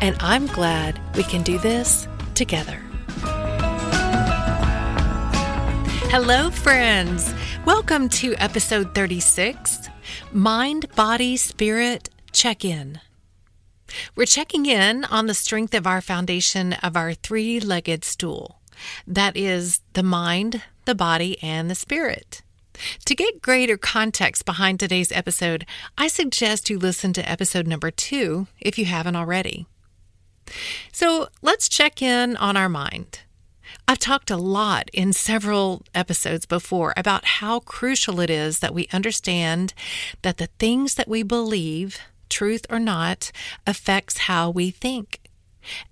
and I'm glad we can do this together. Hello, friends. Welcome to episode 36 Mind, Body, Spirit Check In. We're checking in on the strength of our foundation of our three legged stool that is, the mind, the body, and the spirit. To get greater context behind today's episode, I suggest you listen to episode number two if you haven't already. So let's check in on our mind. I've talked a lot in several episodes before about how crucial it is that we understand that the things that we believe, truth or not, affects how we think.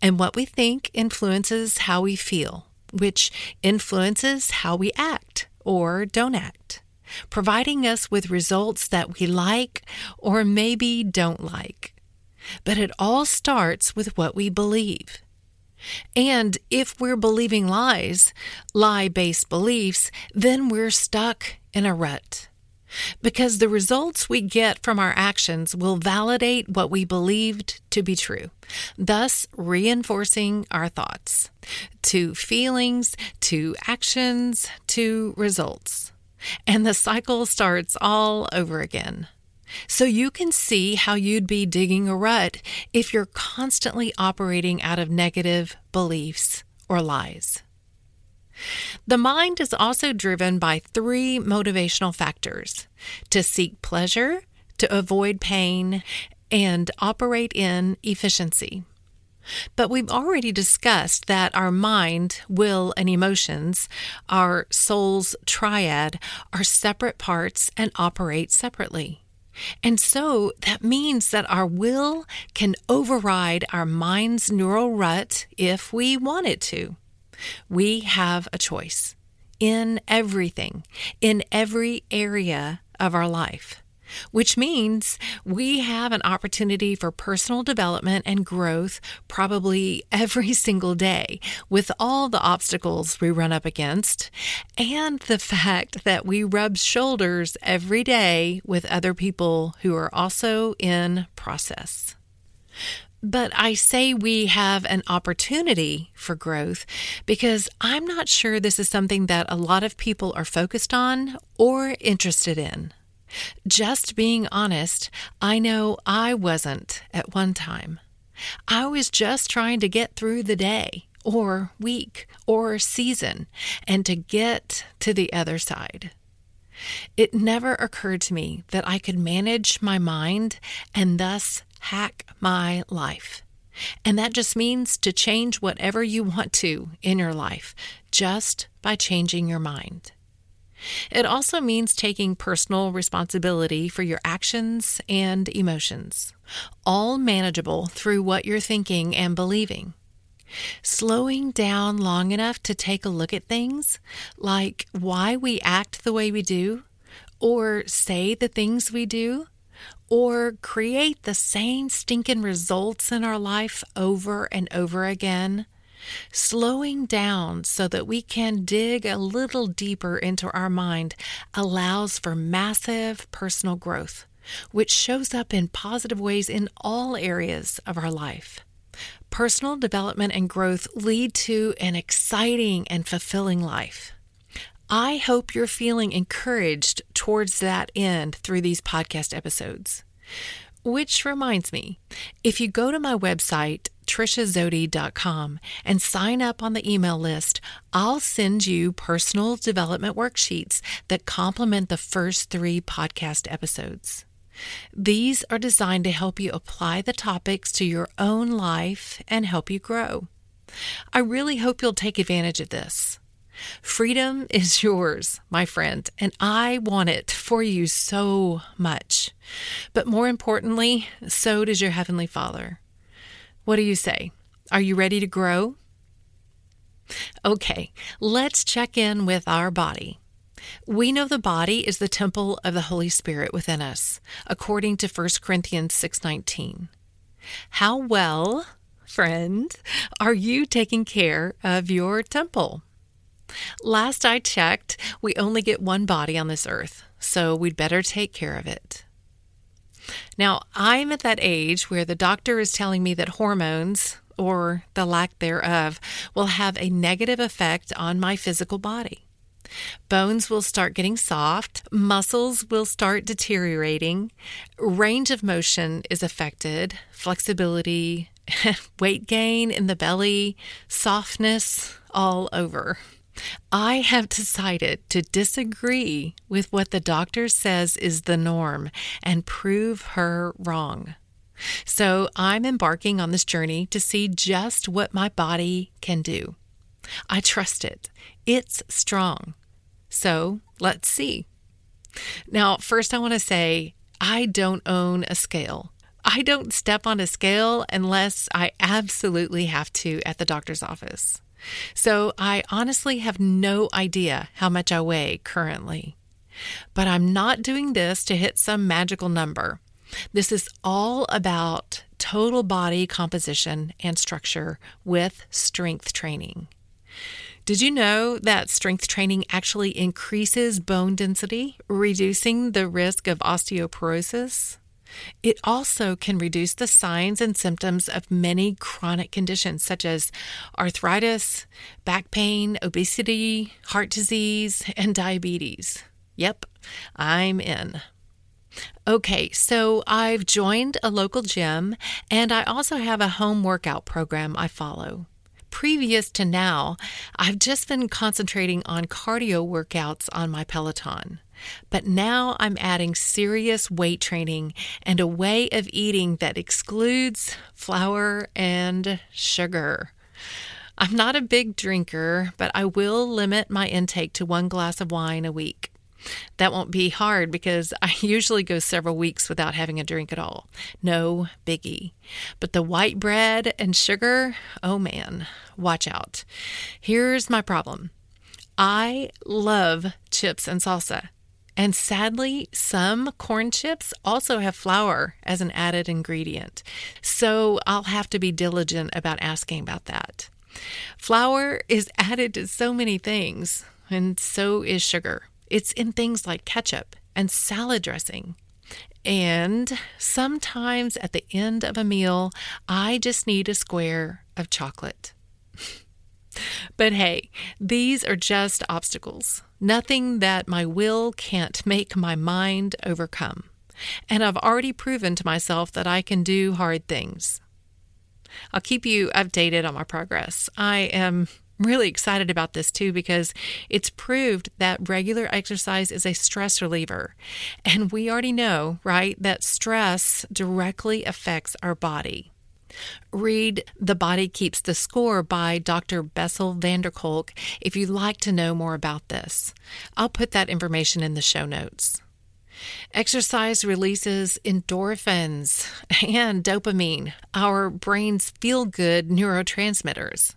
And what we think influences how we feel, which influences how we act or don't act, providing us with results that we like or maybe don't like. But it all starts with what we believe. And if we're believing lies, lie based beliefs, then we're stuck in a rut. Because the results we get from our actions will validate what we believed to be true, thus reinforcing our thoughts to feelings, to actions, to results. And the cycle starts all over again. So you can see how you'd be digging a rut if you're constantly operating out of negative beliefs or lies. The mind is also driven by three motivational factors to seek pleasure, to avoid pain, and operate in efficiency. But we've already discussed that our mind, will, and emotions, our soul's triad, are separate parts and operate separately. And so that means that our will can override our mind's neural rut if we want it to. We have a choice in everything, in every area of our life which means we have an opportunity for personal development and growth probably every single day with all the obstacles we run up against and the fact that we rub shoulders every day with other people who are also in process. But I say we have an opportunity for growth because I'm not sure this is something that a lot of people are focused on or interested in. Just being honest, I know I wasn't at one time. I was just trying to get through the day or week or season and to get to the other side. It never occurred to me that I could manage my mind and thus hack my life. And that just means to change whatever you want to in your life just by changing your mind. It also means taking personal responsibility for your actions and emotions, all manageable through what you're thinking and believing. Slowing down long enough to take a look at things, like why we act the way we do, or say the things we do, or create the same stinking results in our life over and over again, slowing down so that we can dig a little deeper into our mind allows for massive personal growth, which shows up in positive ways in all areas of our life. Personal development and growth lead to an exciting and fulfilling life. I hope you're feeling encouraged towards that end through these podcast episodes. Which reminds me, if you go to my website, triciazody.com, and sign up on the email list, I'll send you personal development worksheets that complement the first three podcast episodes. These are designed to help you apply the topics to your own life and help you grow. I really hope you'll take advantage of this. Freedom is yours, my friend, and I want it for you so much. But more importantly, so does your Heavenly Father. What do you say? Are you ready to grow? Okay, let's check in with our body. We know the body is the temple of the Holy Spirit within us, according to 1 Corinthians 6:19. How well, friend, are you taking care of your temple? Last I checked, we only get one body on this earth, so we'd better take care of it. Now, I'm at that age where the doctor is telling me that hormones, or the lack thereof, will have a negative effect on my physical body. Bones will start getting soft, muscles will start deteriorating, range of motion is affected, flexibility, weight gain in the belly, softness all over. I have decided to disagree with what the doctor says is the norm and prove her wrong. So I'm embarking on this journey to see just what my body can do. I trust it. It's strong. So let's see. Now, first, I want to say I don't own a scale. I don't step on a scale unless I absolutely have to at the doctor's office. So I honestly have no idea how much I weigh currently. But I'm not doing this to hit some magical number. This is all about total body composition and structure with strength training. Did you know that strength training actually increases bone density, reducing the risk of osteoporosis? It also can reduce the signs and symptoms of many chronic conditions such as arthritis, back pain, obesity, heart disease, and diabetes. Yep, I'm in. Okay, so I've joined a local gym and I also have a home workout program I follow. Previous to now, I've just been concentrating on cardio workouts on my Peloton. But now I'm adding serious weight training and a way of eating that excludes flour and sugar. I'm not a big drinker, but I will limit my intake to one glass of wine a week. That won't be hard because I usually go several weeks without having a drink at all. No biggie. But the white bread and sugar, oh man, watch out. Here's my problem I love chips and salsa. And sadly, some corn chips also have flour as an added ingredient. So I'll have to be diligent about asking about that. Flour is added to so many things, and so is sugar. It's in things like ketchup and salad dressing. And sometimes at the end of a meal, I just need a square of chocolate. but hey, these are just obstacles nothing that my will can't make my mind overcome. And I've already proven to myself that I can do hard things. I'll keep you updated on my progress. I am really excited about this too because it's proved that regular exercise is a stress reliever. And we already know, right, that stress directly affects our body. Read The Body Keeps the Score by Dr. Bessel van der Kolk if you'd like to know more about this. I'll put that information in the show notes. Exercise releases endorphins and dopamine, our brain's feel good neurotransmitters.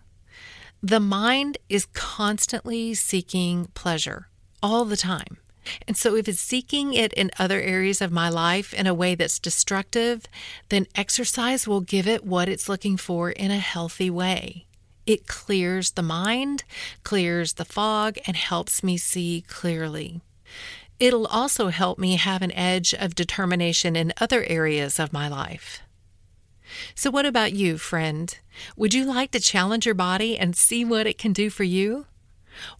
The mind is constantly seeking pleasure all the time. And so, if it's seeking it in other areas of my life in a way that's destructive, then exercise will give it what it's looking for in a healthy way. It clears the mind, clears the fog, and helps me see clearly. It'll also help me have an edge of determination in other areas of my life. So, what about you, friend? Would you like to challenge your body and see what it can do for you?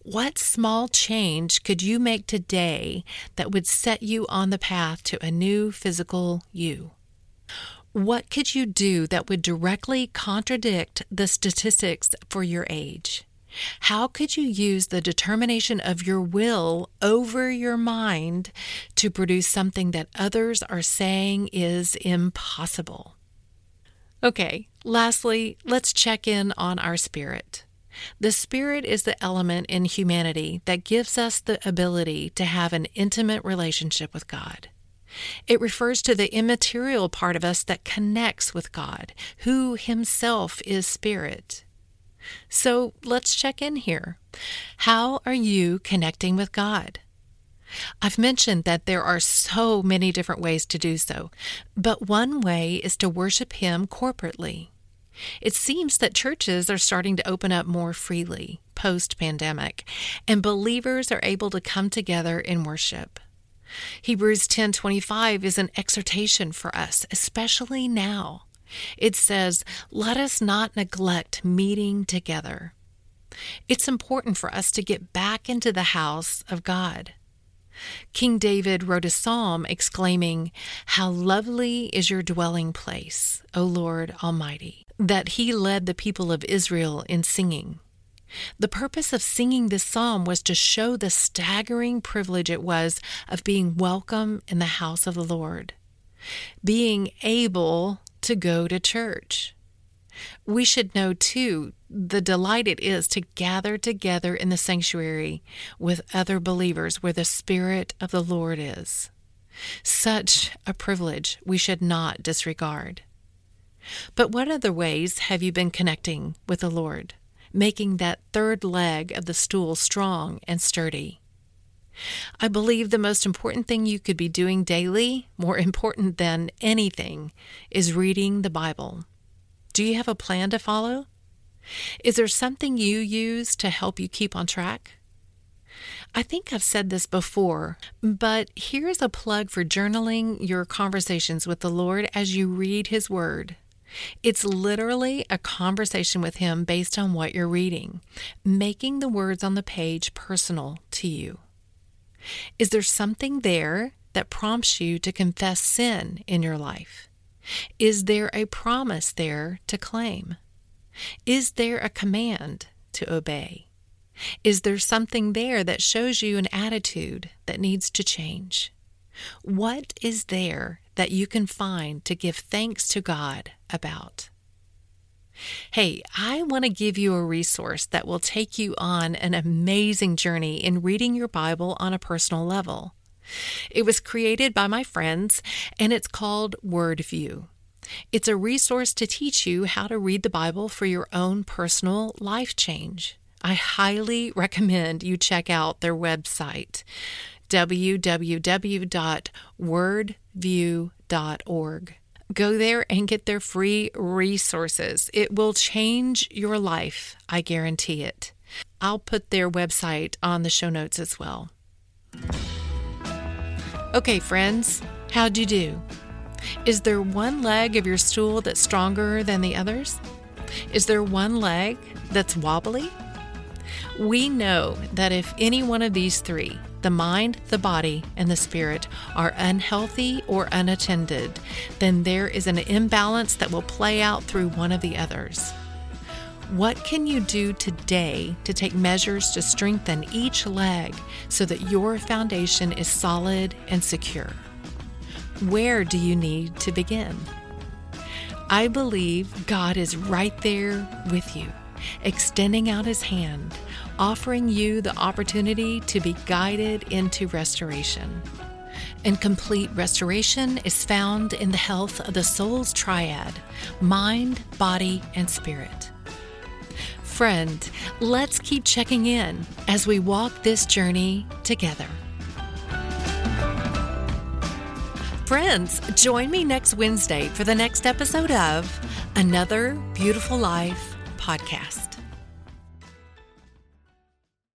What small change could you make today that would set you on the path to a new physical you? What could you do that would directly contradict the statistics for your age? How could you use the determination of your will over your mind to produce something that others are saying is impossible? Okay, lastly, let's check in on our spirit. The Spirit is the element in humanity that gives us the ability to have an intimate relationship with God. It refers to the immaterial part of us that connects with God, who Himself is Spirit. So let's check in here. How are you connecting with God? I've mentioned that there are so many different ways to do so, but one way is to worship Him corporately. It seems that churches are starting to open up more freely post pandemic, and believers are able to come together in worship. Hebrews 10:25 is an exhortation for us, especially now. It says, "Let us not neglect meeting together." It's important for us to get back into the house of God. King David wrote a psalm exclaiming, How lovely is your dwelling place, O Lord Almighty, that he led the people of Israel in singing. The purpose of singing this psalm was to show the staggering privilege it was of being welcome in the house of the Lord, being able to go to church. We should know, too, the delight it is to gather together in the sanctuary with other believers where the Spirit of the Lord is. Such a privilege we should not disregard. But what other ways have you been connecting with the Lord, making that third leg of the stool strong and sturdy? I believe the most important thing you could be doing daily, more important than anything, is reading the Bible. Do you have a plan to follow? Is there something you use to help you keep on track? I think I've said this before, but here's a plug for journaling your conversations with the Lord as you read His Word. It's literally a conversation with Him based on what you're reading, making the words on the page personal to you. Is there something there that prompts you to confess sin in your life? Is there a promise there to claim? Is there a command to obey? Is there something there that shows you an attitude that needs to change? What is there that you can find to give thanks to God about? Hey, I want to give you a resource that will take you on an amazing journey in reading your Bible on a personal level. It was created by my friends and it's called WordView. It's a resource to teach you how to read the Bible for your own personal life change. I highly recommend you check out their website, www.wordview.org. Go there and get their free resources. It will change your life, I guarantee it. I'll put their website on the show notes as well. Okay, friends, how'd you do? Is there one leg of your stool that's stronger than the others? Is there one leg that's wobbly? We know that if any one of these three, the mind, the body, and the spirit, are unhealthy or unattended, then there is an imbalance that will play out through one of the others. What can you do today to take measures to strengthen each leg so that your foundation is solid and secure? Where do you need to begin? I believe God is right there with you, extending out his hand, offering you the opportunity to be guided into restoration. And complete restoration is found in the health of the soul's triad mind, body, and spirit. Friend, let's keep checking in as we walk this journey together. Friends, join me next Wednesday for the next episode of Another Beautiful Life podcast.